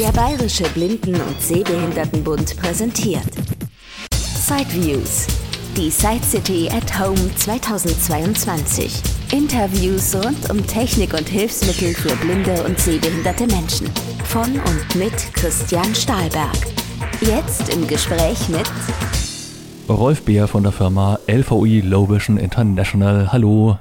Der Bayerische Blinden- und Sehbehindertenbund präsentiert Sideviews. Die Side City at Home 2022. Interviews rund um Technik und Hilfsmittel für blinde und sehbehinderte Menschen. Von und mit Christian Stahlberg. Jetzt im Gespräch mit Rolf Beer von der Firma LVI Low Vision International. Hallo.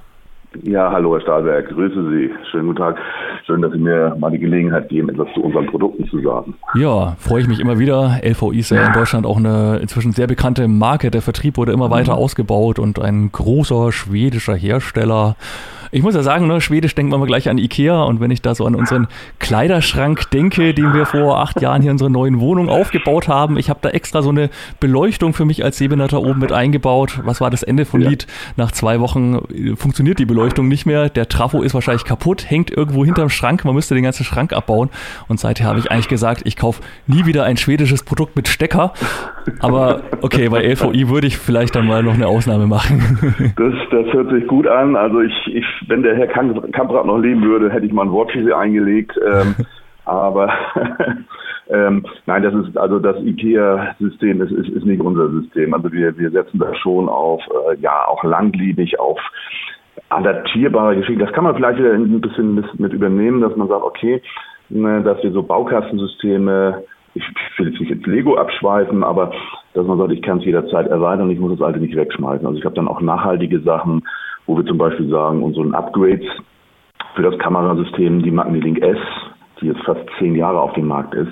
Ja, hallo Herr Stahlberg, grüße Sie. Schönen guten Tag. Schön, dass Sie mir mal die Gelegenheit geben, etwas zu unseren Produkten zu sagen. Ja, freue ich mich immer wieder. LVI ist ja in Deutschland auch eine inzwischen sehr bekannte Marke. Der Vertrieb wurde immer weiter mhm. ausgebaut und ein großer schwedischer Hersteller ich muss ja sagen, ne, Schwedisch denkt man mal gleich an Ikea und wenn ich da so an unseren Kleiderschrank denke, den wir vor acht Jahren hier in unserer neuen Wohnung aufgebaut haben, ich habe da extra so eine Beleuchtung für mich als Sehbehinderter oben mit eingebaut. Was war das Ende von ja. Lied? Nach zwei Wochen äh, funktioniert die Beleuchtung nicht mehr. Der Trafo ist wahrscheinlich kaputt, hängt irgendwo hinterm Schrank. Man müsste den ganzen Schrank abbauen. Und seither habe ich eigentlich gesagt, ich kaufe nie wieder ein schwedisches Produkt mit Stecker. Aber okay, bei LVI würde ich vielleicht dann mal noch eine Ausnahme machen. Das, das hört sich gut an. Also ich, ich wenn der Herr Kamprad noch leben würde, hätte ich mal ein Wort für Sie eingelegt. Ähm, aber ähm, nein, das ist also das IKEA-System ist, ist, ist nicht unser System. Also wir, wir setzen da schon auf äh, ja auch langlebig auf adaptierbare Geschichten. Das kann man vielleicht wieder ein bisschen mit, übernehmen, dass man sagt, okay, ne, dass wir so Baukastensysteme ich will jetzt nicht ins Lego abschweifen, aber dass man sagt, ich kann es jederzeit erweitern ich muss das alte nicht wegschmeißen. Also ich habe dann auch nachhaltige Sachen, wo wir zum Beispiel sagen, unseren Upgrades für das Kamerasystem, die Magnilink S, die jetzt fast zehn Jahre auf dem Markt ist,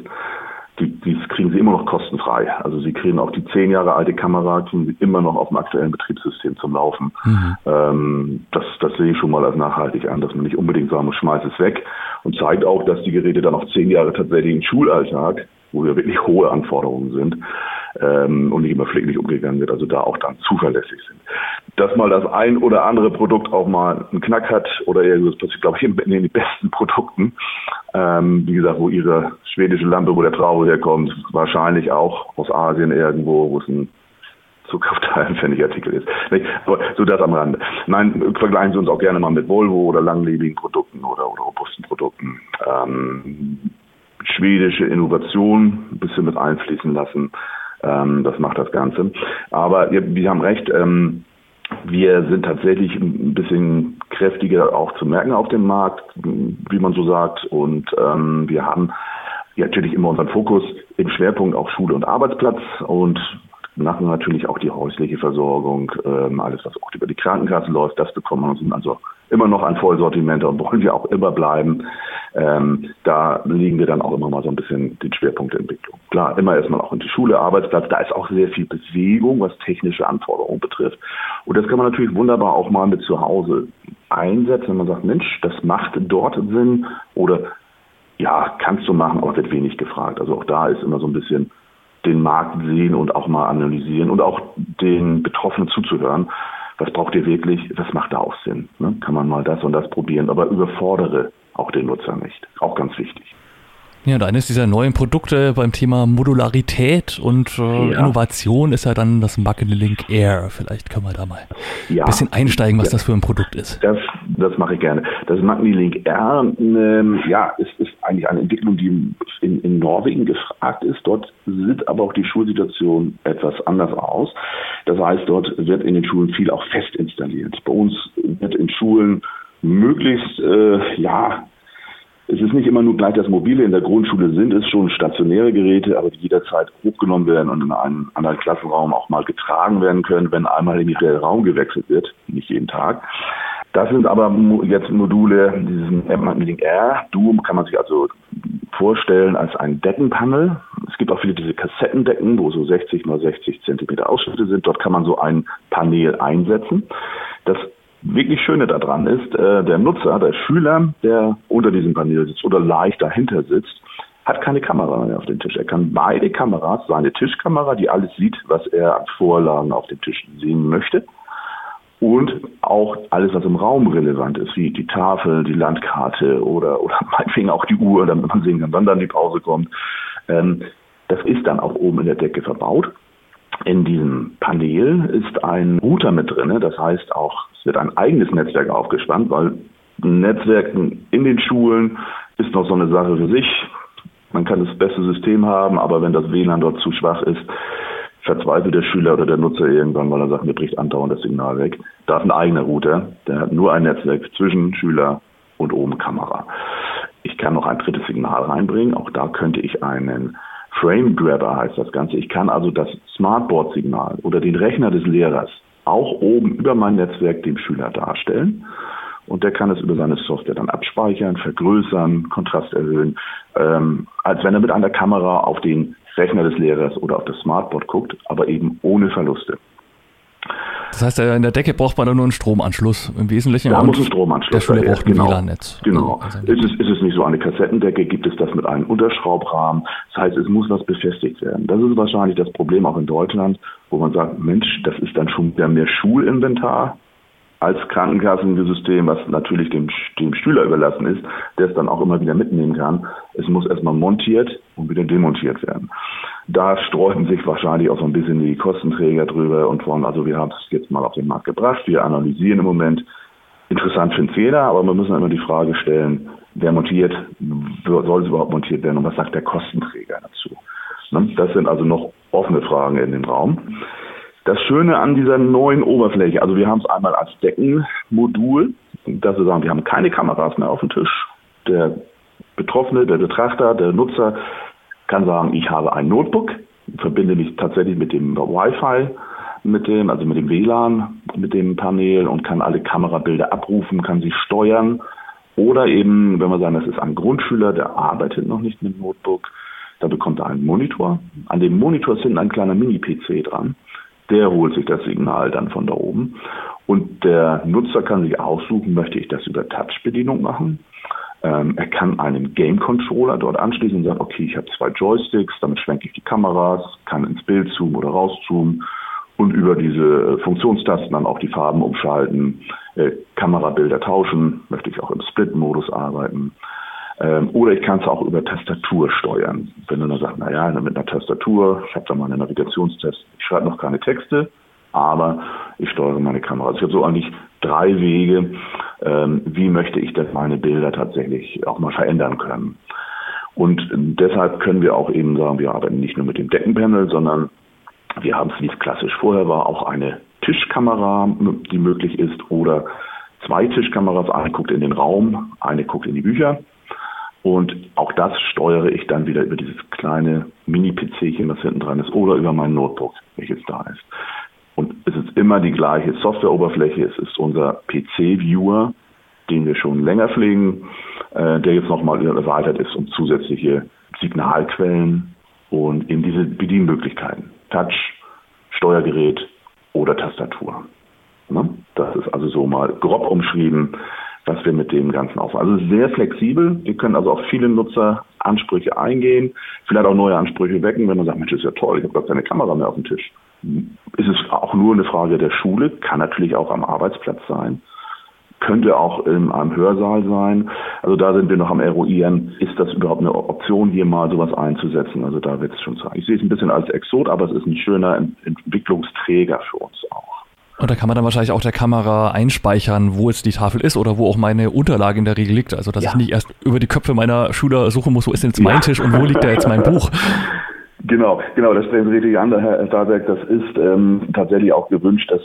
die, die kriegen sie immer noch kostenfrei. Also sie kriegen auch die zehn Jahre alte Kamera, kriegen sie immer noch auf dem aktuellen Betriebssystem zum Laufen. Mhm. Ähm, das, das sehe ich schon mal als nachhaltig an, dass man nicht unbedingt sagen muss, schmeiß es weg und zeigt auch, dass die Geräte dann auch zehn Jahre tatsächlich im Schulalltag, wo wir wirklich hohe Anforderungen sind, ähm, und nicht immer pfleglich umgegangen wird, also da auch dann zuverlässig sind. Dass mal das ein oder andere Produkt auch mal einen Knack hat oder eher das passiert, glaube ich, in den besten Produkten, ähm, wie gesagt, wo ihre schwedische Lampe, wo der Traube herkommt, wahrscheinlich auch aus Asien irgendwo, wo es ein zukaufteilfändig Artikel ist. Aber so das am Rande. Nein, vergleichen Sie uns auch gerne mal mit Volvo oder langlebigen Produkten oder, oder robusten Produkten. Ähm, schwedische Innovation ein bisschen mit einfließen lassen. Ähm, das macht das Ganze. Aber wir, wir haben recht, ähm, wir sind tatsächlich ein bisschen kräftiger auch zu merken auf dem Markt, wie man so sagt. Und ähm, wir haben ja, natürlich immer unseren Fokus im Schwerpunkt auf Schule und Arbeitsplatz und machen natürlich auch die häusliche Versorgung, ähm, alles was auch über die Krankenkasse läuft, das bekommen wir uns also immer noch ein Vollsortiment und wollen wir auch immer bleiben. Ähm, da liegen wir dann auch immer mal so ein bisschen den Schwerpunkt der Entwicklung. Klar, immer erstmal auch in die Schule, Arbeitsplatz, da ist auch sehr viel Bewegung, was technische Anforderungen betrifft. Und das kann man natürlich wunderbar auch mal mit zu Hause einsetzen, wenn man sagt, Mensch, das macht dort Sinn oder ja, kannst du machen, aber wird wenig gefragt. Also auch da ist immer so ein bisschen den Markt sehen und auch mal analysieren und auch den Betroffenen zuzuhören was braucht ihr wirklich, was macht da auch Sinn? Ne? Kann man mal das und das probieren, aber überfordere auch den Nutzer nicht. Auch ganz wichtig. Ja, und eines dieser neuen Produkte beim Thema Modularität und äh, ja. Innovation ist ja dann das Link Air. Vielleicht können wir da mal ja. ein bisschen einsteigen, was ja. das für ein Produkt ist. Das, das mache ich gerne. Das Link Air ähm, ja, ist, ist eigentlich eine Entwicklung, die in, in Norwegen gefragt ist. Dort sieht aber auch die Schulsituation etwas anders aus. Das heißt, dort wird in den Schulen viel auch fest installiert. Bei uns wird in Schulen möglichst äh, ja es ist nicht immer nur gleich das Mobile. In der Grundschule sind es schon stationäre Geräte, aber die jederzeit hochgenommen werden und in einen anderen Klassenraum auch mal getragen werden können, wenn einmal in den Raum gewechselt wird, nicht jeden Tag. Das sind aber jetzt Module, diesen Magnetic Air. Duo kann man sich also vorstellen als ein Deckenpanel. Es gibt auch viele diese Kassettendecken, wo so 60 mal 60 Zentimeter Ausschnitte sind. Dort kann man so ein Panel einsetzen. Das wirklich Schöne daran ist, äh, der Nutzer, der Schüler, der unter diesem Panel sitzt oder leicht dahinter sitzt, hat keine Kamera mehr auf dem Tisch. Er kann beide Kameras, seine Tischkamera, die alles sieht, was er an Vorlagen auf dem Tisch sehen möchte, und auch alles, was im Raum relevant ist, wie die Tafel, die Landkarte oder, oder meinetwegen auch die Uhr, damit man sehen kann, wann dann die Pause kommt. Ähm, das ist dann auch oben in der Decke verbaut. In diesem Panel ist ein Router mit drin, das heißt auch, es wird ein eigenes Netzwerk aufgespannt, weil Netzwerken in den Schulen ist noch so eine Sache für sich. Man kann das beste System haben, aber wenn das WLAN dort zu schwach ist, verzweifelt der Schüler oder der Nutzer irgendwann, weil er sagt, mir bricht andauernd das Signal weg. Da ist ein eigener Router, der hat nur ein Netzwerk zwischen Schüler und oben Kamera. Ich kann noch ein drittes Signal reinbringen. Auch da könnte ich einen Frame Grabber heißt das Ganze. Ich kann also das Smartboard-Signal oder den Rechner des Lehrers auch oben über mein Netzwerk dem Schüler darstellen. Und der kann es über seine Software dann abspeichern, vergrößern, Kontrast erhöhen, ähm, als wenn er mit einer Kamera auf den Rechner des Lehrers oder auf das Smartboard guckt, aber eben ohne Verluste. Das heißt, in der Decke braucht man nur einen Stromanschluss im Wesentlichen. Da muss ein Stromanschluss. Der Schüler braucht ein genau. WLAN-Netz. Genau. Also ist, es, ist es nicht so eine Kassettendecke, gibt es das mit einem Unterschraubrahmen. Das heißt, es muss was befestigt werden. Das ist wahrscheinlich das Problem auch in Deutschland, wo man sagt, Mensch, das ist dann schon wieder mehr Schulinventar als Krankenkassensystem, was natürlich dem, dem Schüler überlassen ist, der es dann auch immer wieder mitnehmen kann. Es muss erstmal montiert und wieder demontiert werden. Da streuten sich wahrscheinlich auch so ein bisschen die Kostenträger drüber und wollen, also wir haben es jetzt mal auf den Markt gebracht, wir analysieren im Moment. Interessant für den Fehler, aber wir müssen immer die Frage stellen, wer montiert, soll es überhaupt montiert werden und was sagt der Kostenträger dazu? Ne? Das sind also noch offene Fragen in dem Raum. Das Schöne an dieser neuen Oberfläche, also wir haben es einmal als Deckenmodul, dass wir sagen, wir haben keine Kameras mehr auf dem Tisch. Der Betroffene, der Betrachter, der Nutzer kann sagen, ich habe ein Notebook, verbinde mich tatsächlich mit dem Wi-Fi, mit dem, also mit dem WLAN, mit dem Panel und kann alle Kamerabilder abrufen, kann sie steuern. Oder eben, wenn wir sagen, das ist ein Grundschüler, der arbeitet noch nicht mit dem Notebook, da bekommt er einen Monitor. An dem Monitor ist hinten ein kleiner Mini-PC dran der holt sich das Signal dann von da oben. Und der Nutzer kann sich aussuchen, möchte ich das über Touch-Bedienung machen. Ähm, er kann einen Game-Controller dort anschließen und sagt, okay, ich habe zwei Joysticks, damit schwenke ich die Kameras, kann ins Bild zoomen oder rauszoomen und über diese Funktionstasten dann auch die Farben umschalten, äh, Kamerabilder tauschen, möchte ich auch im Split-Modus arbeiten. Ähm, oder ich kann es auch über Tastatur steuern. Wenn du dann sagst, naja, mit einer Tastatur, ich habe da mal einen Navigationstest, ich schreibe noch keine Texte, aber ich steuere meine Kamera. Also ich habe so eigentlich drei Wege, ähm, wie möchte ich denn meine Bilder tatsächlich auch mal verändern können. Und deshalb können wir auch eben sagen, wir arbeiten nicht nur mit dem Deckenpanel, sondern wir haben es, wie es klassisch vorher war, auch eine Tischkamera, die möglich ist, oder zwei Tischkameras. Eine guckt in den Raum, eine guckt in die Bücher. Und auch das steuere ich dann wieder über dieses kleine Mini-PC-chen, was hinten dran ist, oder über mein Notebook, welches da ist. Und es ist immer die gleiche Softwareoberfläche. Es ist unser PC-Viewer, den wir schon länger pflegen, äh, der jetzt nochmal erweitert ist um zusätzliche Signalquellen und eben diese Bedienmöglichkeiten. Touch, Steuergerät oder Tastatur. Ne? Das ist also so mal grob umschrieben, was wir mit dem Ganzen auf. Also sehr flexibel. Wir können also auf viele Nutzeransprüche eingehen, vielleicht auch neue Ansprüche wecken, wenn man sagt, Mensch, ist ja toll, ich habe gar keine Kamera mehr auf dem Tisch. Ist es auch nur eine Frage der Schule, kann natürlich auch am Arbeitsplatz sein, könnte auch in einem Hörsaal sein. Also da sind wir noch am eruieren, ist das überhaupt eine Option, hier mal sowas einzusetzen. Also da wird es schon sein. Ich sehe es ein bisschen als Exot, aber es ist ein schöner Entwicklungsträger für uns auch. Und da kann man dann wahrscheinlich auch der Kamera einspeichern, wo jetzt die Tafel ist oder wo auch meine Unterlage in der Regel liegt. Also dass ja. ich nicht erst über die Köpfe meiner Schüler suchen muss, wo ist denn jetzt mein ja. Tisch und wo liegt da jetzt mein Buch. Genau, genau, das sprechen Sie richtig an, Herr Starberg. Das ist ähm, tatsächlich auch gewünscht, dass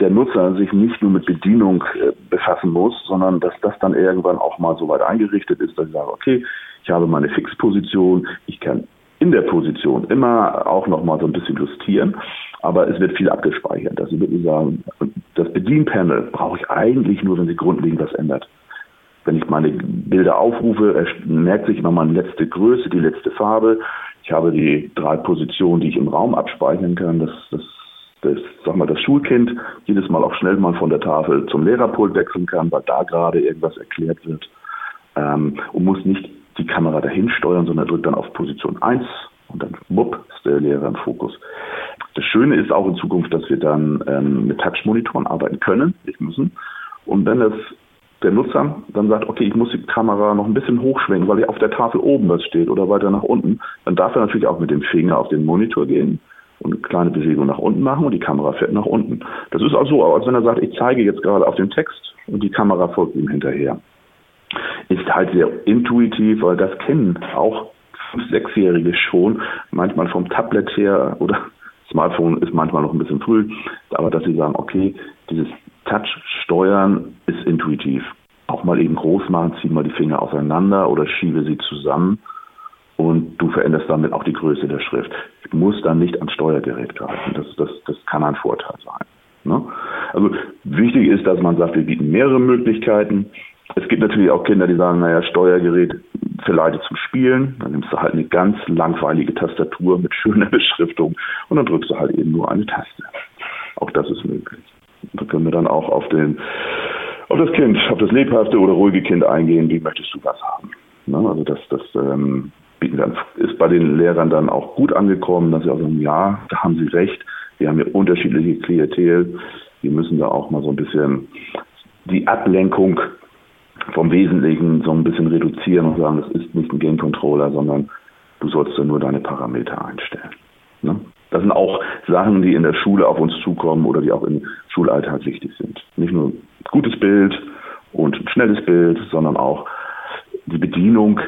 der Nutzer sich nicht nur mit Bedienung äh, befassen muss, sondern dass das dann irgendwann auch mal so weit eingerichtet ist, dass ich sage, okay, ich habe meine Fixposition, ich kann in der Position immer auch noch mal so ein bisschen justieren aber es wird viel abgespeichert. Also würde sagen, das Bedienpanel brauche ich eigentlich nur, wenn sich grundlegend was ändert. Wenn ich meine Bilder aufrufe, merkt sich immer meine letzte Größe, die letzte Farbe. Ich habe die drei Positionen, die ich im Raum abspeichern kann. Das, das, das, sag mal, das Schulkind jedes Mal auch schnell mal von der Tafel zum Lehrerpult wechseln kann, weil da gerade irgendwas erklärt wird. Ähm, und muss nicht die Kamera dahin steuern, sondern drückt dann auf Position 1 und dann wupp ist der Lehrer im Fokus. Das Schöne ist auch in Zukunft, dass wir dann ähm, mit Touch-Monitoren arbeiten können, nicht müssen. Und wenn es der Nutzer dann sagt, okay, ich muss die Kamera noch ein bisschen hochschwenken, weil hier auf der Tafel oben was steht oder weiter nach unten, dann darf er natürlich auch mit dem Finger auf den Monitor gehen und eine kleine Bewegung nach unten machen und die Kamera fährt nach unten. Das ist auch so, als wenn er sagt, ich zeige jetzt gerade auf den Text und die Kamera folgt ihm hinterher. Ist halt sehr intuitiv, weil das kennen auch Sechsjährige schon, manchmal vom Tablet her oder Smartphone ist manchmal noch ein bisschen früh, aber dass sie sagen, okay, dieses Touch-Steuern ist intuitiv. Auch mal eben groß machen, zieh mal die Finger auseinander oder schiebe sie zusammen und du veränderst damit auch die Größe der Schrift. Ich muss dann nicht ans Steuergerät greifen. Das, das, das kann ein Vorteil sein. Ne? Also wichtig ist, dass man sagt, wir bieten mehrere Möglichkeiten. Es gibt natürlich auch Kinder, die sagen, naja, Steuergerät verleitet zum Spielen. Dann nimmst du halt eine ganz langweilige Tastatur mit schöner Beschriftung und dann drückst du halt eben nur eine Taste. Auch das ist möglich. Da können wir dann auch auf den auf das Kind, auf das lebhafte oder ruhige Kind eingehen, wie möchtest du was haben. Ne? Also das, das ähm, ist bei den Lehrern dann auch gut angekommen, dass sie auch sagen, ja, da haben sie recht, wir haben hier unterschiedliche Klientel, wir müssen da auch mal so ein bisschen die Ablenkung vom Wesentlichen so ein bisschen reduzieren und sagen, das ist nicht ein Game Controller, sondern du sollst ja nur deine Parameter einstellen. Ne? Das sind auch Sachen, die in der Schule auf uns zukommen oder die auch im Schulalltag wichtig sind. Nicht nur gutes Bild und ein schnelles Bild, sondern auch die Bedienung,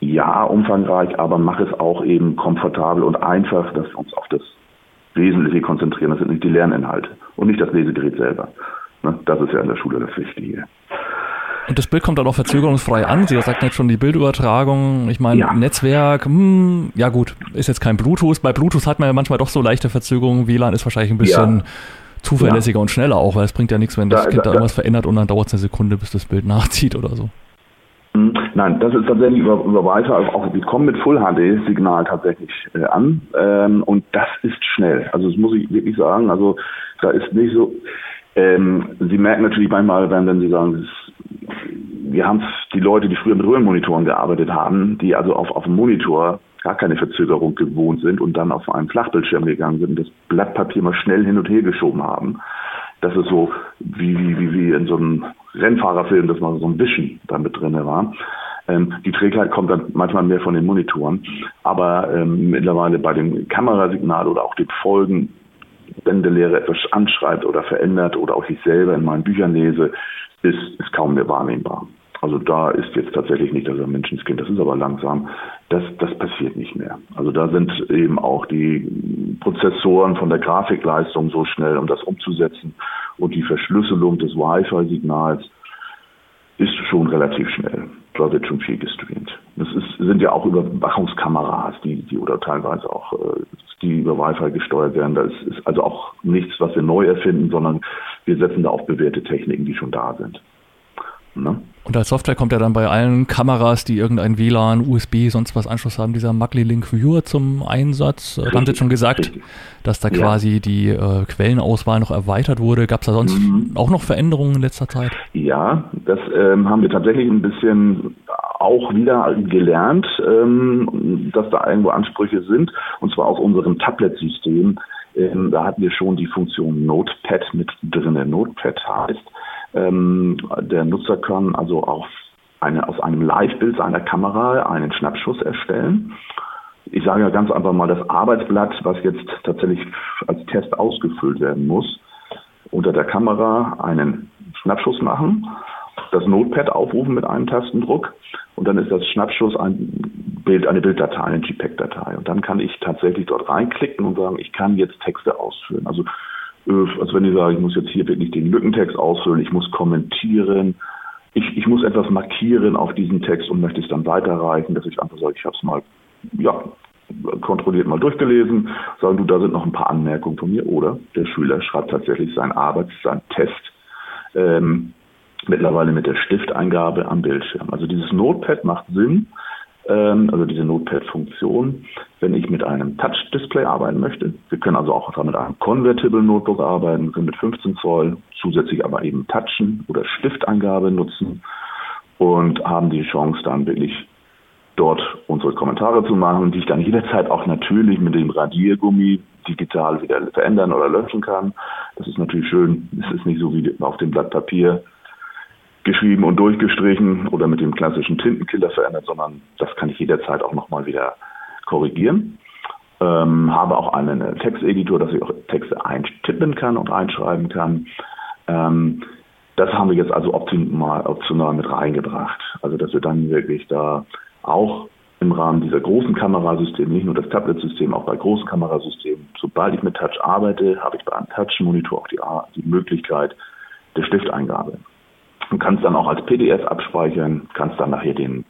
ja, umfangreich, aber mach es auch eben komfortabel und einfach, dass wir uns auf das Wesentliche konzentrieren. Das sind nicht die Lerninhalte und nicht das Lesegerät selber. Ne? Das ist ja in der Schule das Wichtige. Und das Bild kommt dann auch verzögerungsfrei an. Sie sagten jetzt schon die Bildübertragung. Ich meine, ja. Netzwerk, hm, ja gut, ist jetzt kein Bluetooth. Bei Bluetooth hat man ja manchmal doch so leichte Verzögerungen. WLAN ist wahrscheinlich ein bisschen ja. zuverlässiger und schneller auch, weil es bringt ja nichts, wenn das da, Kind da, da irgendwas verändert und dann dauert es eine Sekunde, bis das Bild nachzieht oder so. Hm, nein, das ist tatsächlich über, über Wi-Fi, auch wir kommen mit Full HD-Signal tatsächlich äh, an ähm, und das ist schnell. Also das muss ich wirklich sagen, also da ist nicht so, ähm, Sie merken natürlich manchmal, wenn, wenn Sie sagen, ist, wir haben die Leute, die früher mit Röhrenmonitoren gearbeitet haben, die also auf, auf dem Monitor gar keine Verzögerung gewohnt sind und dann auf einen Flachbildschirm gegangen sind und das Blatt Papier mal schnell hin und her geschoben haben. Das ist so wie, wie, wie, wie in so einem Rennfahrerfilm, dass man so ein Wischen da mit drin war. Ähm, die Trägheit kommt dann manchmal mehr von den Monitoren. Aber ähm, mittlerweile bei dem Kamerasignal oder auch den Folgen wenn der Lehrer etwas anschreibt oder verändert oder auch ich selber in meinen Büchern lese, ist, ist kaum mehr wahrnehmbar. Also da ist jetzt tatsächlich nicht das Menschenskind, das ist aber langsam, das, das passiert nicht mehr. Also da sind eben auch die Prozessoren von der Grafikleistung so schnell, um das umzusetzen und die Verschlüsselung des Wi-Fi-Signals ist schon relativ schnell. Da wird schon viel gestreamt. Das ist, sind ja auch Überwachungskameras, die, die oder teilweise auch, äh, die über Wi-Fi gesteuert werden. Das ist also auch nichts, was wir neu erfinden, sondern wir setzen da auf bewährte Techniken, die schon da sind. Ne? Und als Software kommt ja dann bei allen Kameras, die irgendein WLAN, USB, sonst was Anschluss haben, dieser Magli Link Viewer zum Einsatz. Richtig, haben Sie jetzt schon gesagt, richtig. dass da quasi die äh, Quellenauswahl noch erweitert wurde. Gab es da sonst mhm. auch noch Veränderungen in letzter Zeit? Ja, das ähm, haben wir tatsächlich ein bisschen auch wieder gelernt, ähm, dass da irgendwo Ansprüche sind, und zwar aus unserem Tablet-System. Ähm, da hatten wir schon die Funktion Notepad mit drin. Notepad heißt, ähm, der Nutzer kann also auf eine, aus einem Live-Bild seiner Kamera einen Schnappschuss erstellen. Ich sage ja ganz einfach mal das Arbeitsblatt, was jetzt tatsächlich als Test ausgefüllt werden muss, unter der Kamera einen Schnappschuss machen, das Notepad aufrufen mit einem Tastendruck und dann ist das Schnappschuss ein Bild, eine Bilddatei, eine JPEG-Datei. Und dann kann ich tatsächlich dort reinklicken und sagen, ich kann jetzt Texte ausfüllen. Also also wenn ich sage, ich muss jetzt hier wirklich den Lückentext ausfüllen, ich muss kommentieren, ich, ich muss etwas markieren auf diesen Text und möchte es dann weiterreichen, dass ich einfach sage, ich habe es mal ja, kontrolliert mal durchgelesen, sagen du, da sind noch ein paar Anmerkungen von mir. Oder der Schüler schreibt tatsächlich sein Arbeits-, sein Test ähm, mittlerweile mit der Stifteingabe am Bildschirm. Also dieses Notepad macht Sinn, also diese Notepad-Funktion, wenn ich mit einem Touch-Display arbeiten möchte. Wir können also auch mit einem Convertible Notebook arbeiten, können mit 15 Zoll zusätzlich aber eben Touchen oder Stifteingabe nutzen und haben die Chance dann wirklich dort unsere Kommentare zu machen, die ich dann jederzeit auch natürlich mit dem Radiergummi digital wieder verändern oder löschen kann. Das ist natürlich schön. Es ist nicht so wie auf dem Blatt Papier, geschrieben und durchgestrichen oder mit dem klassischen Tintenkiller verändert, sondern das kann ich jederzeit auch nochmal wieder korrigieren. Ähm, habe auch einen Texteditor, dass ich auch Texte eintippen kann und einschreiben kann. Ähm, das haben wir jetzt also optimal, optional mit reingebracht. Also dass wir dann wirklich da auch im Rahmen dieser großen Kamerasysteme, nicht nur das Tablet-System, auch bei großen Kamerasystemen, sobald ich mit Touch arbeite, habe ich bei einem Touch-Monitor auch die, die Möglichkeit der Stifteingabe. Und kann es dann auch als PDF abspeichern, kann es dann nachher den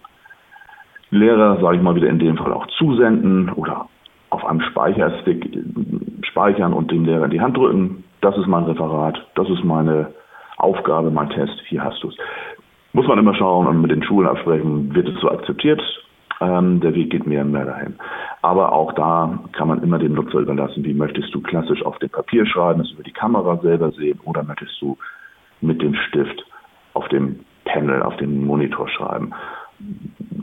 Lehrer, sage ich mal wieder in dem Fall auch zusenden oder auf einem Speicherstick speichern und dem Lehrer in die Hand drücken. Das ist mein Referat, das ist meine Aufgabe, mein Test, hier hast du es. Muss man immer schauen und mit den Schulen absprechen, wird es so akzeptiert? Ähm, der Weg geht mehr und mehr dahin. Aber auch da kann man immer dem Nutzer überlassen, wie möchtest du klassisch auf dem Papier schreiben, es über die Kamera selber sehen oder möchtest du mit dem Stift auf dem Panel, auf dem Monitor schreiben.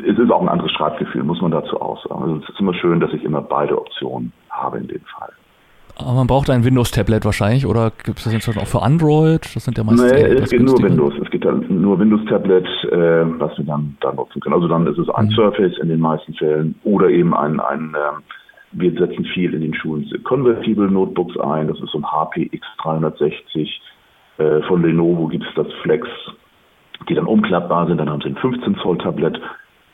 Es ist auch ein anderes Schreibgefühl, muss man dazu auch sagen. Also es ist immer schön, dass ich immer beide Optionen habe in dem Fall. Aber man braucht ein Windows-Tablet wahrscheinlich oder gibt es das inzwischen auch für Android? Das sind ja meistens Nee, es geht nur Windows. Es gibt dann nur Windows-Tablet, äh, was wir dann, dann nutzen können. Also dann ist es ein mhm. Surface in den meisten Fällen oder eben ein, ein äh, wir setzen viel in den Schulen Convertible Notebooks ein. Das ist so ein HP X360. Äh, von Lenovo gibt es das Flex, die dann umklappbar sind. Dann haben sie ein 15 Zoll Tablet.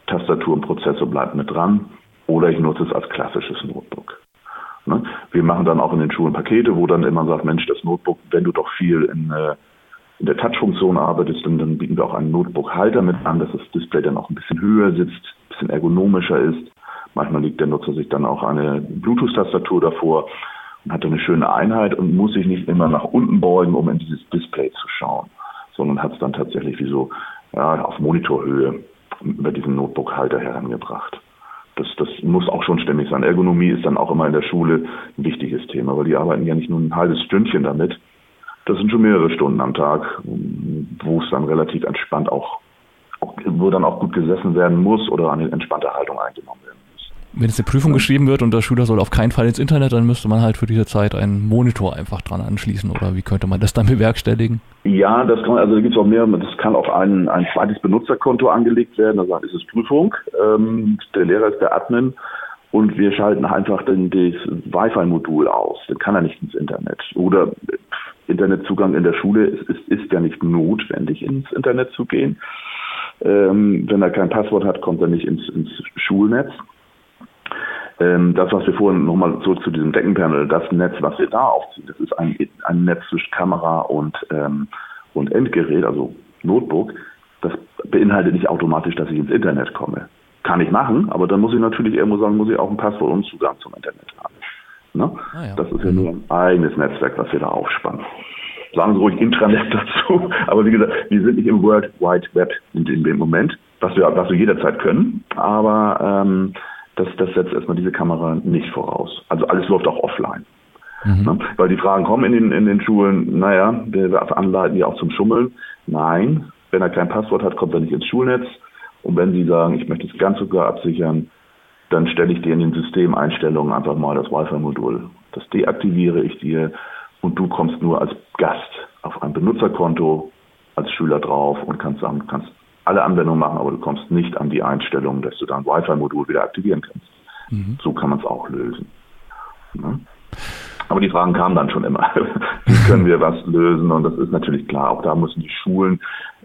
Tastatur und Prozessor bleibt mit dran. Oder ich nutze es als klassisches Notebook. Ne? Wir machen dann auch in den Schulen Pakete, wo dann immer sagt, Mensch, das Notebook, wenn du doch viel in, äh, in der Touch-Funktion arbeitest, dann, dann bieten wir auch einen Notebook-Halter mit an, dass das Display dann auch ein bisschen höher sitzt, ein bisschen ergonomischer ist. Manchmal legt der Nutzer sich dann auch eine Bluetooth-Tastatur davor und hat eine schöne Einheit und muss sich nicht immer nach unten beugen, um in dieses Display zu schauen, sondern hat es dann tatsächlich wie so ja, auf Monitorhöhe über diesen Notebook-Halter herangebracht das, das muss auch schon stimmig sein. Ergonomie ist dann auch immer in der Schule ein wichtiges Thema, weil die arbeiten ja nicht nur ein halbes Stündchen damit. Das sind schon mehrere Stunden am Tag, wo es dann relativ entspannt auch, wo dann auch gut gesessen werden muss oder eine entspannte Haltung eingenommen muss. Wenn es eine Prüfung geschrieben wird und der Schüler soll auf keinen Fall ins Internet, dann müsste man halt für diese Zeit einen Monitor einfach dran anschließen oder wie könnte man das dann bewerkstelligen? Ja, das kann, also da gibt es auch mehr, das kann auf ein, ein zweites Benutzerkonto angelegt werden, da ist es Prüfung. Ähm, der Lehrer ist der Admin und wir schalten einfach dann das Wi-Fi-Modul aus. Dann kann er nicht ins Internet. Oder Internetzugang in der Schule ist, ist, ist ja nicht notwendig, ins Internet zu gehen. Ähm, wenn er kein Passwort hat, kommt er nicht ins, ins Schulnetz. Ähm, das, was wir vorhin nochmal zurück zu diesem Deckenpanel, das Netz, was wir da aufziehen, das ist ein, ein Netz zwischen Kamera und, ähm, und Endgerät, also Notebook. Das beinhaltet nicht automatisch, dass ich ins Internet komme. Kann ich machen, aber dann muss ich natürlich irgendwo sagen, muss ich auch ein Passwort und Zugang zum Internet haben. Ne? Ah, ja. Das ist ja nur ein eigenes Netzwerk, was wir da aufspannen. Sagen Sie ruhig Intranet dazu, aber wie gesagt, wir sind nicht im World Wide Web in, in dem Moment, was wir, was wir jederzeit können, aber ähm, das, das setzt erstmal diese Kamera nicht voraus. Also alles läuft auch offline. Mhm. Ne? Weil die Fragen kommen in den, in den Schulen, naja, wir anleiten die auch zum Schummeln. Nein, wenn er kein Passwort hat, kommt er nicht ins Schulnetz. Und wenn Sie sagen, ich möchte es ganz sogar absichern, dann stelle ich dir in den Systemeinstellungen einfach mal das Wi-Fi-Modul. Das deaktiviere ich dir und du kommst nur als Gast auf ein Benutzerkonto als Schüler drauf und kannst sagen, kannst alle Anwendungen machen, aber du kommst nicht an die Einstellung, dass du dein Wi-Fi-Modul wieder aktivieren kannst. Mhm. So kann man es auch lösen. Ne? Aber die Fragen kamen dann schon immer. Wie können wir was lösen? Und das ist natürlich klar. Auch da müssen die Schulen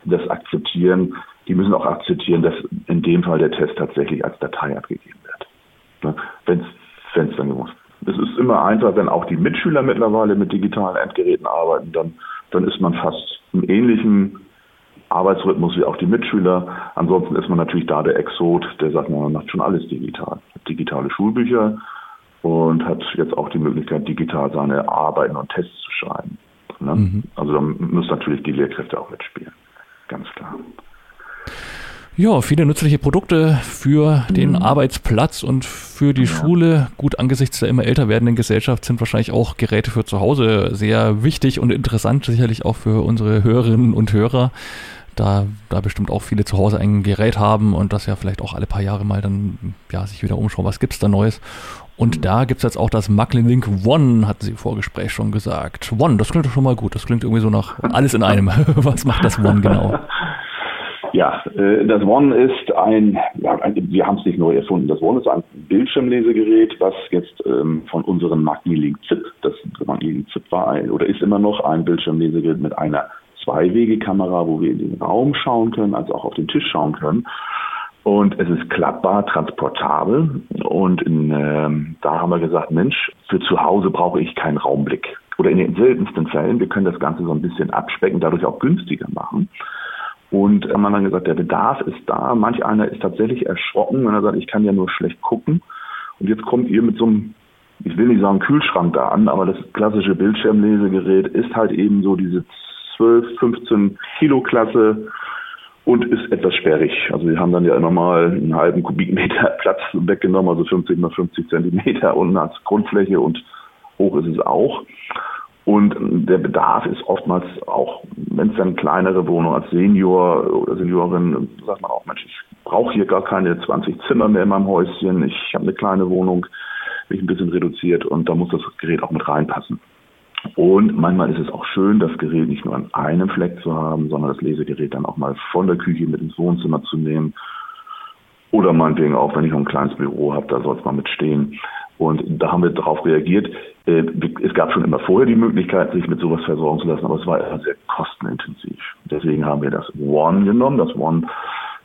das akzeptieren. Die müssen auch akzeptieren, dass in dem Fall der Test tatsächlich als Datei abgegeben wird. Ne? Wenn es dann gemacht Es ist immer einfach, wenn auch die Mitschüler mittlerweile mit digitalen Endgeräten arbeiten, dann, dann ist man fast im ähnlichen Arbeitsrhythmus wie auch die Mitschüler. Ansonsten ist man natürlich da der Exot, der sagt, man macht schon alles digital. Digitale Schulbücher und hat jetzt auch die Möglichkeit, digital seine Arbeiten und Tests zu schreiben. Ne? Mhm. Also da müssen natürlich die Lehrkräfte auch mitspielen. Ganz klar. Ja, viele nützliche Produkte für den mhm. Arbeitsplatz und für die ja. Schule. Gut, angesichts der immer älter werdenden Gesellschaft sind wahrscheinlich auch Geräte für zu Hause sehr wichtig und interessant, sicherlich auch für unsere Hörerinnen und Hörer da, da bestimmt auch viele zu Hause ein Gerät haben und das ja vielleicht auch alle paar Jahre mal dann ja, sich wieder umschauen, was gibt es da Neues. Und mhm. da gibt es jetzt auch das Macklin Link One, hatten Sie im Vorgespräch schon gesagt. One, das klingt doch schon mal gut. Das klingt irgendwie so nach alles in einem. was macht das One genau? Ja, äh, das One ist ein, wir haben es nicht neu erfunden, das One ist ein Bildschirmlesegerät, was jetzt ähm, von unserem Magnilink ZIP, das Magnilink ZIP war ein, oder ist immer noch ein Bildschirmlesegerät mit einer Zweiwegekamera, wo wir in den Raum schauen können, also auch auf den Tisch schauen können. Und es ist klappbar, transportabel. Und in, äh, da haben wir gesagt, Mensch, für zu Hause brauche ich keinen Raumblick. Oder in den seltensten Fällen, wir können das Ganze so ein bisschen abspecken, dadurch auch günstiger machen. Und haben dann gesagt, der Bedarf ist da. Manch einer ist tatsächlich erschrocken, wenn er sagt, ich kann ja nur schlecht gucken. Und jetzt kommt ihr mit so einem, ich will nicht sagen Kühlschrank da an, aber das klassische Bildschirmlesegerät ist halt eben so diese 12, 15 Kilo Klasse und ist etwas sperrig. Also wir haben dann ja immer mal einen halben Kubikmeter Platz weggenommen, also 50 mal 50 Zentimeter unten als Grundfläche und hoch ist es auch. Und der Bedarf ist oftmals auch, wenn es dann kleinere Wohnung als Senior oder Seniorin, sagt man auch, Mensch, ich brauche hier gar keine 20 Zimmer mehr in meinem Häuschen, ich habe eine kleine Wohnung, mich ein bisschen reduziert und da muss das Gerät auch mit reinpassen. Und manchmal ist es auch schön, das Gerät nicht nur an einem Fleck zu haben, sondern das Lesegerät dann auch mal von der Küche mit ins Wohnzimmer zu nehmen. Oder meinetwegen auch, wenn ich noch ein kleines Büro habe, da soll es mal mitstehen. Und da haben wir darauf reagiert. Äh, es gab schon immer vorher die Möglichkeit, sich mit sowas versorgen zu lassen, aber es war sehr kostenintensiv. Deswegen haben wir das One genommen. Das One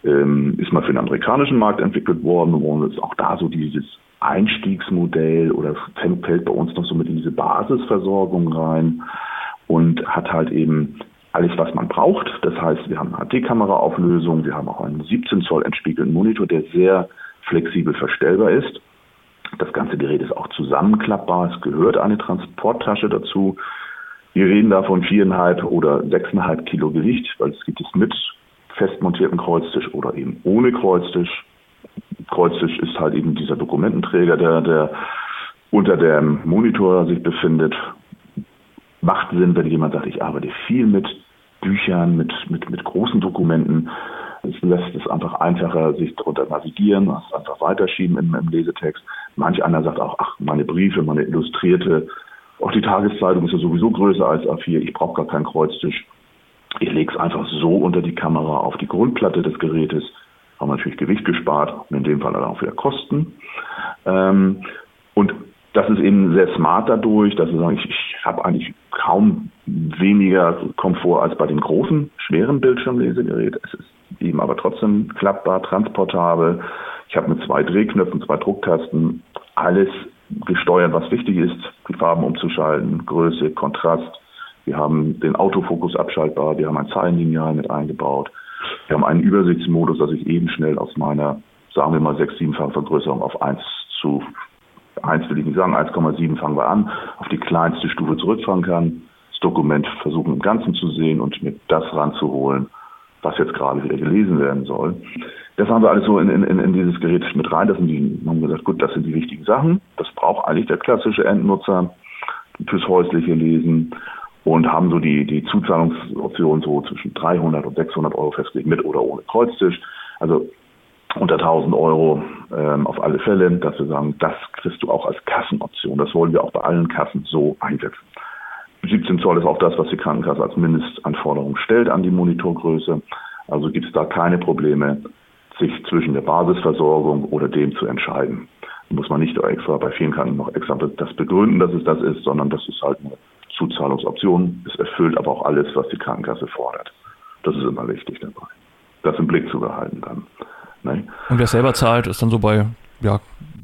ähm, ist mal für den amerikanischen Markt entwickelt worden. Und ist auch da so dieses Einstiegsmodell oder fällt bei uns noch so mit in diese Basisversorgung rein und hat halt eben alles, was man braucht. Das heißt, wir haben eine HD-Kameraauflösung, wir haben auch einen 17 Zoll entspiegelten Monitor, der sehr flexibel verstellbar ist. Das ganze Gerät ist auch zusammenklappbar. Es gehört eine Transporttasche dazu. Wir reden da von viereinhalb oder sechseinhalb Kilo Gewicht, weil es gibt es mit fest montierten Kreuztisch oder eben ohne Kreuztisch. Kreuztisch ist halt eben dieser Dokumententräger, der, der unter dem Monitor sich befindet. Macht Sinn, wenn jemand sagt, ich arbeite viel mit Büchern, mit, mit, mit großen Dokumenten. Es lässt es einfach einfacher, sich darunter navigieren, es einfach weiterschieben im, im Lesetext. Manch einer sagt auch, ach, meine Briefe, meine Illustrierte, auch die Tageszeitung ist ja sowieso größer als A4, ich brauche gar keinen Kreuztisch. Ich lege es einfach so unter die Kamera auf die Grundplatte des Gerätes, haben natürlich Gewicht gespart und in dem Fall dann auch wieder Kosten. Ähm, und das ist eben sehr smart dadurch, dass wir sagen, ich, ich habe eigentlich kaum weniger Komfort als bei dem großen, schweren Bildschirmlesegerät. Es ist eben aber trotzdem klappbar, transportabel. Ich habe mit zwei Drehknöpfen, zwei Drucktasten alles gesteuert, was wichtig ist, die Farben umzuschalten, Größe, Kontrast. Wir haben den Autofokus abschaltbar, wir haben ein Zeilenlineal mit eingebaut. Wir haben einen Übersichtsmodus, dass ich eben schnell aus meiner, sagen wir mal, 6 7 Vergrößerung auf 1 zu 1 will ich nicht sagen, 1,7 fangen wir an, auf die kleinste Stufe zurückfahren kann, das Dokument versuchen im Ganzen zu sehen und mir das ranzuholen, was jetzt gerade wieder gelesen werden soll. Das haben wir alles so in, in, in dieses Gerät mit rein. Das sind die, haben gesagt, gut, das sind die wichtigen Sachen. Das braucht eigentlich der klassische Endnutzer fürs häusliche Lesen und haben so die, die Zuzahlungsoption so zwischen 300 und 600 Euro festgelegt, mit oder ohne Kreuztisch. Also unter 1000 Euro ähm, auf alle Fälle, dass wir sagen, das kriegst du auch als Kassenoption. Das wollen wir auch bei allen Kassen so einsetzen. 17 Zoll ist auch das, was die Krankenkasse als Mindestanforderung stellt an die Monitorgröße. Also gibt es da keine Probleme, sich zwischen der Basisversorgung oder dem zu entscheiden. Muss man nicht extra bei vielen Kranken noch extra das begründen, dass es das ist, sondern das ist halt eine Zuzahlungsoption. Es erfüllt aber auch alles, was die Krankenkasse fordert. Das ist immer wichtig dabei. Das im Blick zu behalten dann. Ne? Und wer selber zahlt, ist dann so bei ja,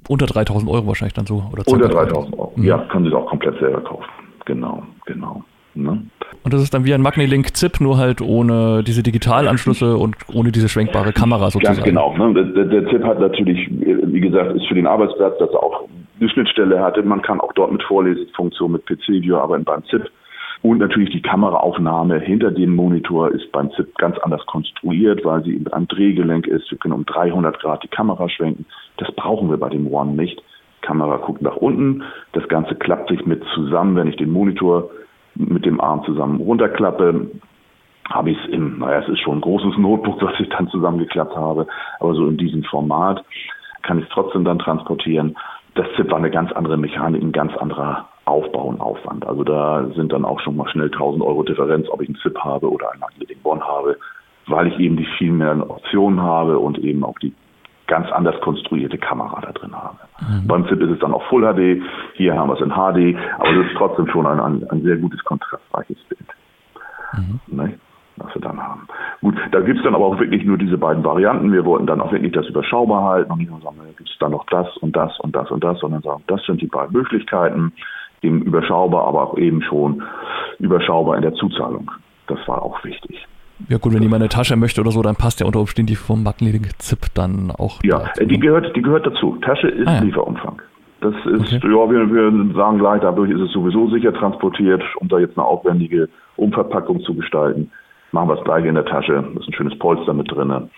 unter 3000 Euro wahrscheinlich dann so. Oder unter 3000 Euro. Mhm. Ja, kann sich auch komplett selber kaufen. Genau, genau. Ne? Und das ist dann wie ein Magnilink ZIP, nur halt ohne diese Digitalanschlüsse und ohne diese schwenkbare Kamera sozusagen. Ganz genau. Ne? Der, der ZIP hat natürlich, wie gesagt, ist für den Arbeitsplatz, dass er auch eine Schnittstelle hatte. Man kann auch dort mit Vorlesefunktion, mit PC-View arbeiten beim ZIP. Und natürlich die Kameraaufnahme hinter dem Monitor ist beim ZIP ganz anders konstruiert, weil sie mit einem Drehgelenk ist. Wir können um 300 Grad die Kamera schwenken. Das brauchen wir bei dem One nicht. Die Kamera guckt nach unten. Das Ganze klappt sich mit zusammen, wenn ich den Monitor mit dem Arm zusammen runterklappe. Habe ich es im, naja, es ist schon ein großes Notebook, was ich dann zusammengeklappt habe, aber so in diesem Format kann ich es trotzdem dann transportieren. Das ZIP war eine ganz andere Mechanik, ein ganz anderer Aufbau und Aufwand. Also da sind dann auch schon mal schnell 1000 Euro Differenz, ob ich einen ZIP habe oder einen Magnetic One habe, weil ich eben die viel mehr Optionen habe und eben auch die ganz anders konstruierte Kamera da drin habe. Mhm. Beim ZIP ist es dann auch Full HD, hier haben wir es in HD, aber es ist trotzdem schon ein, ein, ein sehr gutes kontrastreiches Bild. Mhm. Ne? Was wir dann haben. Gut, da gibt's dann aber auch wirklich nur diese beiden Varianten. Wir wollten dann auch wirklich das überschaubar halten und nicht nur sagen, da gibt's dann noch das und das und das und das, sondern sagen, das sind die beiden Möglichkeiten, eben überschaubar, aber auch eben schon überschaubar in der Zuzahlung. Das war auch wichtig. Ja gut, wenn jemand eine Tasche möchte oder so, dann passt ja unter Umständen die vom Magnetic Zip dann auch. Ja, dazu. die gehört, die gehört dazu. Tasche ist ah, ja. Lieferumfang. Das ist, okay. ja, wir, wir sagen gleich, dadurch ist es sowieso sicher transportiert, um da jetzt eine aufwendige Umverpackung zu gestalten. Machen wir es gleich in der Tasche, ist ein schönes Polster mit drin.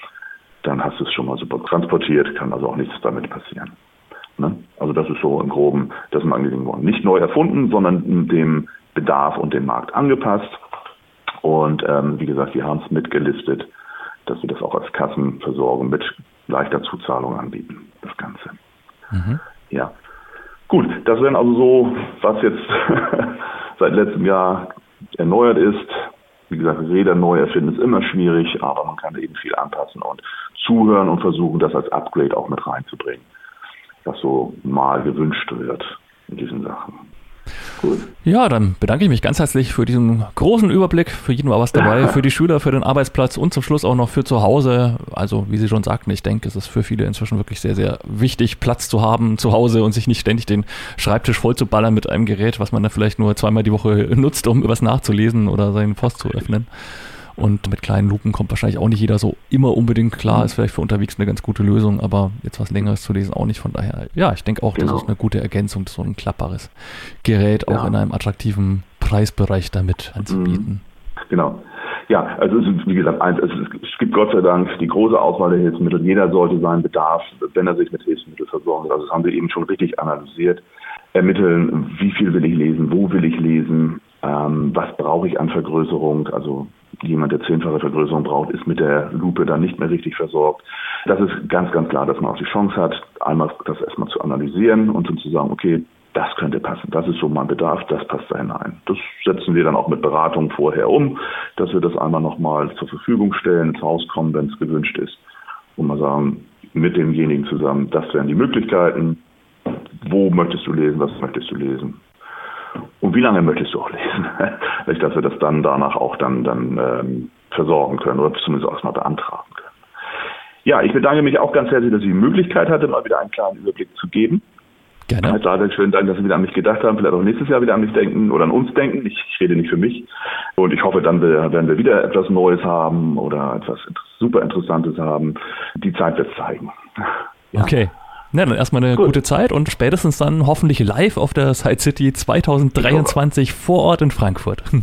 Dann hast du es schon mal super transportiert, kann also auch nichts damit passieren. Ne? Also das ist so im Groben das Magnetic One. Nicht neu erfunden, sondern dem Bedarf und dem Markt angepasst. Und ähm, wie gesagt, wir haben es mitgelistet, dass wir das auch als Kassenversorgung mit leichter Zuzahlung anbieten, das Ganze. Mhm. Ja. Gut, das wären also so, was jetzt seit letztem Jahr erneuert ist. Wie gesagt, Räder neu erfinden ist immer schwierig, aber man kann eben viel anpassen und zuhören und versuchen, das als Upgrade auch mit reinzubringen, was so mal gewünscht wird in diesen Sachen. Gut. Ja, dann bedanke ich mich ganz herzlich für diesen großen Überblick. Für jeden war was dabei, für die Schüler, für den Arbeitsplatz und zum Schluss auch noch für zu Hause. Also, wie Sie schon sagten, ich denke, es ist für viele inzwischen wirklich sehr, sehr wichtig, Platz zu haben zu Hause und sich nicht ständig den Schreibtisch voll zu ballern mit einem Gerät, was man dann vielleicht nur zweimal die Woche nutzt, um was nachzulesen oder seine Post zu öffnen. Und mit kleinen Lupen kommt wahrscheinlich auch nicht jeder so immer unbedingt klar. Mhm. Ist vielleicht für unterwegs eine ganz gute Lösung, aber jetzt was Längeres zu lesen auch nicht. Von daher, ja, ich denke auch, genau. das ist eine gute Ergänzung, so ein klappbares Gerät auch ja. in einem attraktiven Preisbereich damit anzubieten. Mhm. Genau. Ja, also es ist, wie gesagt, eins, es, es, gibt Gott sei Dank die große Auswahl der Hilfsmittel. Jeder sollte seinen Bedarf, wenn er sich mit Hilfsmitteln versorgen will, also das haben wir eben schon richtig analysiert, ermitteln, wie viel will ich lesen, wo will ich lesen, ähm, was brauche ich an Vergrößerung, also jemand, der zehnfache Vergrößerung braucht, ist mit der Lupe dann nicht mehr richtig versorgt. Das ist ganz, ganz klar, dass man auch die Chance hat, einmal das erstmal zu analysieren und dann zu sagen, okay, das könnte passen, das ist so mein Bedarf, das passt da hinein. Das setzen wir dann auch mit Beratung vorher um, dass wir das einmal nochmal zur Verfügung stellen, ins Haus kommen, wenn es gewünscht ist. Und mal sagen, mit demjenigen zusammen, das wären die Möglichkeiten. Wo möchtest du lesen, was möchtest du lesen? Und wie lange möchtest du auch lesen? Nicht, dass wir das dann danach auch dann, dann ähm, versorgen können oder zumindest auch mal beantragen können. Ja, ich bedanke mich auch ganz herzlich, dass ich die Möglichkeit hatte, mal wieder einen klaren Überblick zu geben. Gerne. Herr Sadek, schönen Dank, dass Sie wieder an mich gedacht haben, vielleicht auch nächstes Jahr wieder an mich denken oder an uns denken. Ich, ich rede nicht für mich. Und ich hoffe, dann werden wir wieder etwas Neues haben oder etwas super Interessantes haben. Die Zeit wird zeigen. Ja. Okay. Na, dann erstmal eine Gut. gute Zeit und spätestens dann hoffentlich live auf der Side City 2023 vor Ort in Frankfurt.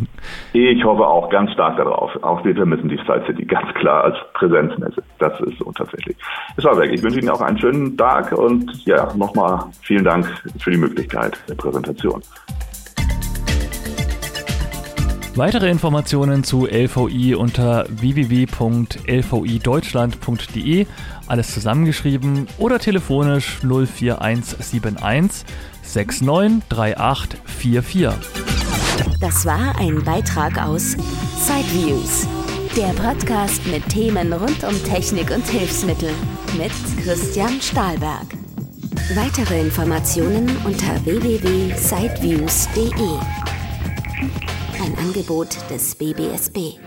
Ich hoffe auch ganz stark darauf. Auch wir vermissen die Side City ganz klar als Präsenzmesse. Das ist so tatsächlich. Es war weg. Ich wünsche Ihnen auch einen schönen Tag und ja, nochmal vielen Dank für die Möglichkeit der Präsentation. Weitere Informationen zu LVI unter www.lvideutschland.de, alles zusammengeschrieben oder telefonisch 04171 693844. Das war ein Beitrag aus Sideviews, der Podcast mit Themen rund um Technik und Hilfsmittel mit Christian Stahlberg. Weitere Informationen unter www.sideviews.de. Ein Angebot des BBSB.